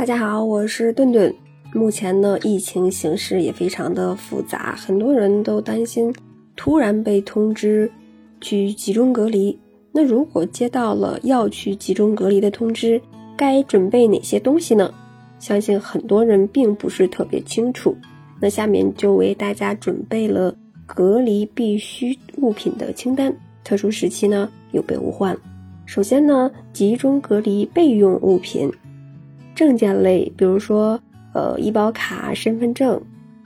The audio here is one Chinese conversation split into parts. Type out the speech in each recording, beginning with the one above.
大家好，我是顿顿。目前呢，疫情形势也非常的复杂，很多人都担心突然被通知去集中隔离。那如果接到了要去集中隔离的通知，该准备哪些东西呢？相信很多人并不是特别清楚。那下面就为大家准备了隔离必需物品的清单。特殊时期呢，有备无患。首先呢，集中隔离备用物品。证件类，比如说，呃，医保卡、身份证，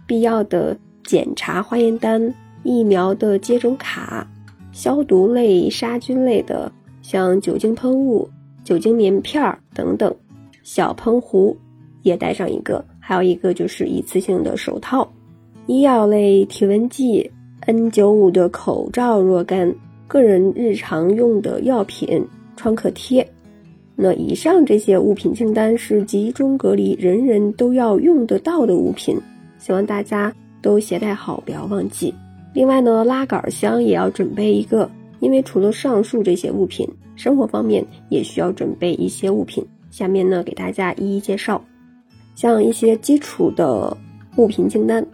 必要的检查化验单、疫苗的接种卡，消毒类、杀菌类的，像酒精喷雾、酒精棉片儿等等，小喷壶也带上一个，还有一个就是一次性的手套，医药类体温计、N95 的口罩若干，个人日常用的药品创可贴。那以上这些物品清单是集中隔离人人都要用得到的物品，希望大家都携带好，不要忘记。另外呢，拉杆箱也要准备一个，因为除了上述这些物品，生活方面也需要准备一些物品。下面呢，给大家一一介绍，像一些基础的物品清单，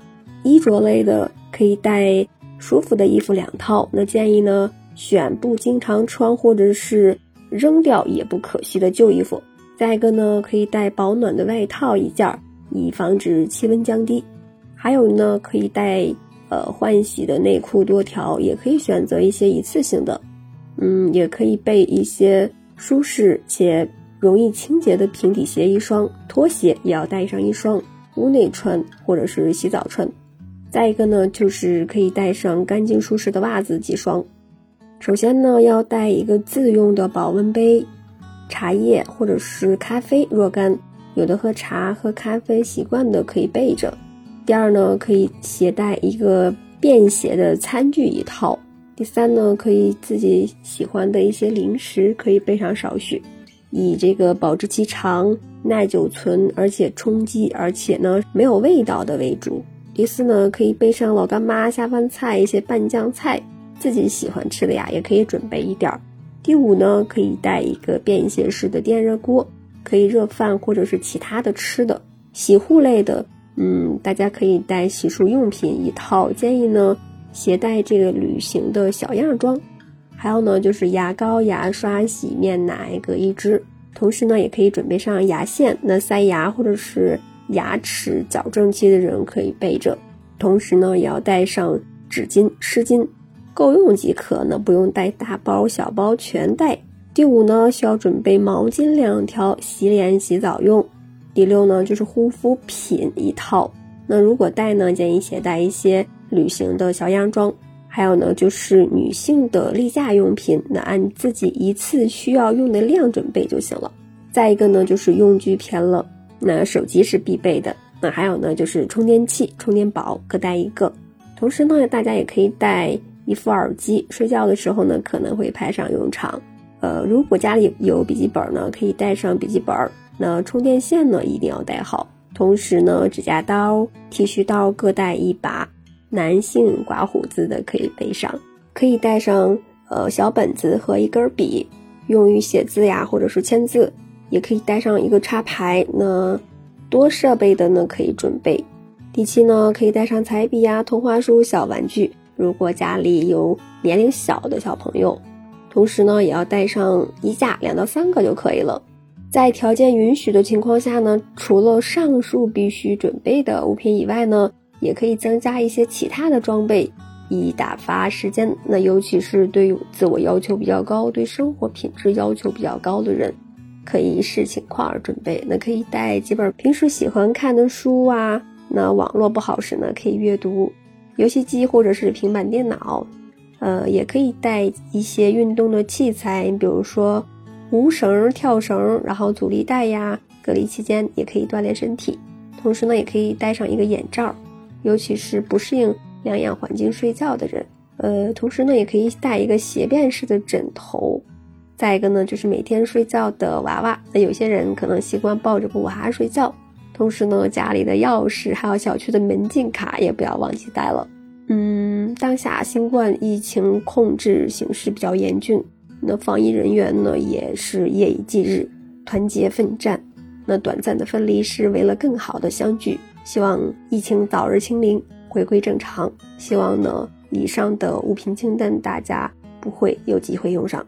衣着类的可以带舒服的衣服两套，那建议呢选不经常穿或者是。扔掉也不可惜的旧衣服，再一个呢，可以带保暖的外套一件，以防止气温降低。还有呢，可以带呃换洗的内裤多条，也可以选择一些一次性的。嗯，也可以备一些舒适且容易清洁的平底鞋一双，拖鞋也要带上一双，屋内穿或者是洗澡穿。再一个呢，就是可以带上干净舒适的袜子几双。首先呢，要带一个自用的保温杯，茶叶或者是咖啡若干，有的喝茶喝咖啡习惯的可以备着。第二呢，可以携带一个便携的餐具一套。第三呢，可以自己喜欢的一些零食可以备上少许，以这个保质期长、耐久存，而且充饥，而且呢没有味道的为主。第四呢，可以备上老干妈、下饭菜、一些拌酱菜。自己喜欢吃的呀，也可以准备一点儿。第五呢，可以带一个便携式的电热锅，可以热饭或者是其他的吃的。洗护类的，嗯，大家可以带洗漱用品一套，建议呢携带这个旅行的小样装。还有呢，就是牙膏、牙刷、洗面奶各一支。同时呢，也可以准备上牙线，那塞牙或者是牙齿矫正期的人可以备着。同时呢，也要带上纸巾、湿巾。够用即可呢，不用带大包小包全带。第五呢，需要准备毛巾两条，洗脸洗澡用。第六呢，就是护肤品一套。那如果带呢，建议携带一些旅行的小样装。还有呢，就是女性的例假用品，那按自己一次需要用的量准备就行了。再一个呢，就是用具篇了。那手机是必备的。那还有呢，就是充电器、充电宝各带一个。同时呢，大家也可以带。一副耳机，睡觉的时候呢可能会派上用场。呃，如果家里有笔记本呢，可以带上笔记本。那充电线呢一定要带好。同时呢，指甲刀、剃须刀各带一把。男性刮胡子的可以背上，可以带上呃小本子和一根笔，用于写字呀或者是签字。也可以带上一个插排。那多设备的呢可以准备。第七呢，可以带上彩笔呀、童话书、小玩具。如果家里有年龄小的小朋友，同时呢也要带上衣架两到三个就可以了。在条件允许的情况下呢，除了上述必须准备的物品以外呢，也可以增加一些其他的装备，以打发时间。那尤其是对自我要求比较高、对生活品质要求比较高的人，可以视情况而准备。那可以带几本平时喜欢看的书啊，那网络不好时呢，可以阅读。游戏机或者是平板电脑，呃，也可以带一些运动的器材，比如说无绳跳绳，然后阻力带呀。隔离期间也可以锻炼身体，同时呢，也可以戴上一个眼罩，尤其是不适应两氧环境睡觉的人。呃，同时呢，也可以带一个斜便式的枕头。再一个呢，就是每天睡觉的娃娃。那有些人可能习惯抱着布娃睡觉。同时呢，家里的钥匙还有小区的门禁卡也不要忘记带了。嗯，当下新冠疫情控制形势比较严峻，那防疫人员呢也是夜以继日，团结奋战。那短暂的分离是为了更好的相聚。希望疫情早日清零，回归正常。希望呢，以上的物品清单大家不会有机会用上。